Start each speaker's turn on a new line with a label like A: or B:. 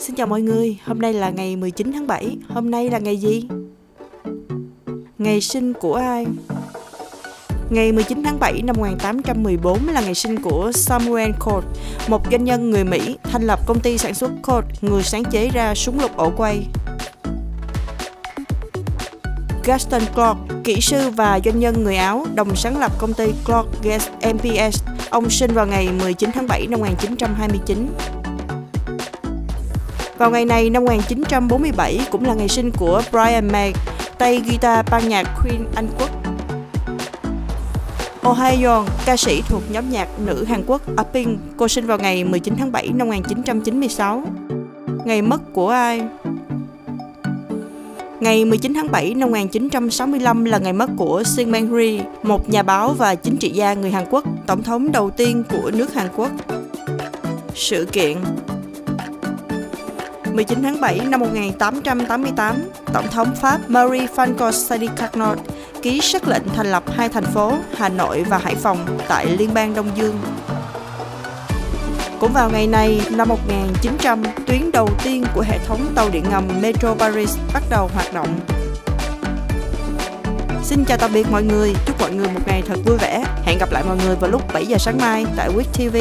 A: Xin chào mọi người, hôm nay là ngày 19 tháng 7 Hôm nay là ngày gì? Ngày sinh của ai? Ngày 19 tháng 7 năm 1814 là ngày sinh của Samuel Colt, một doanh nhân người Mỹ thành lập công ty sản xuất Colt, người sáng chế ra súng lục ổ quay. Gaston Clark, kỹ sư và doanh nhân người Áo, đồng sáng lập công ty Clark Gas MPS. Ông sinh vào ngày 19 tháng 7 năm 1929. Vào ngày này năm 1947 cũng là ngày sinh của Brian May, tay guitar ban nhạc Queen Anh Quốc. Oh Hae-yeon, ca sĩ thuộc nhóm nhạc nữ Hàn Quốc Apink, cô sinh vào ngày 19 tháng 7 năm 1996. Ngày mất của ai? Ngày 19 tháng 7 năm 1965 là ngày mất của Shin Mang-ri, một nhà báo và chính trị gia người Hàn Quốc, tổng thống đầu tiên của nước Hàn Quốc. Sự kiện 19 tháng 7 năm 1888, Tổng thống Pháp Marie Francois Sadi Carnot ký sắc lệnh thành lập hai thành phố Hà Nội và Hải Phòng tại Liên bang Đông Dương. Cũng vào ngày này, năm 1900, tuyến đầu tiên của hệ thống tàu điện ngầm Metro Paris bắt đầu hoạt động. Xin chào tạm biệt mọi người, chúc mọi người một ngày thật vui vẻ. Hẹn gặp lại mọi người vào lúc 7 giờ sáng mai tại Week TV.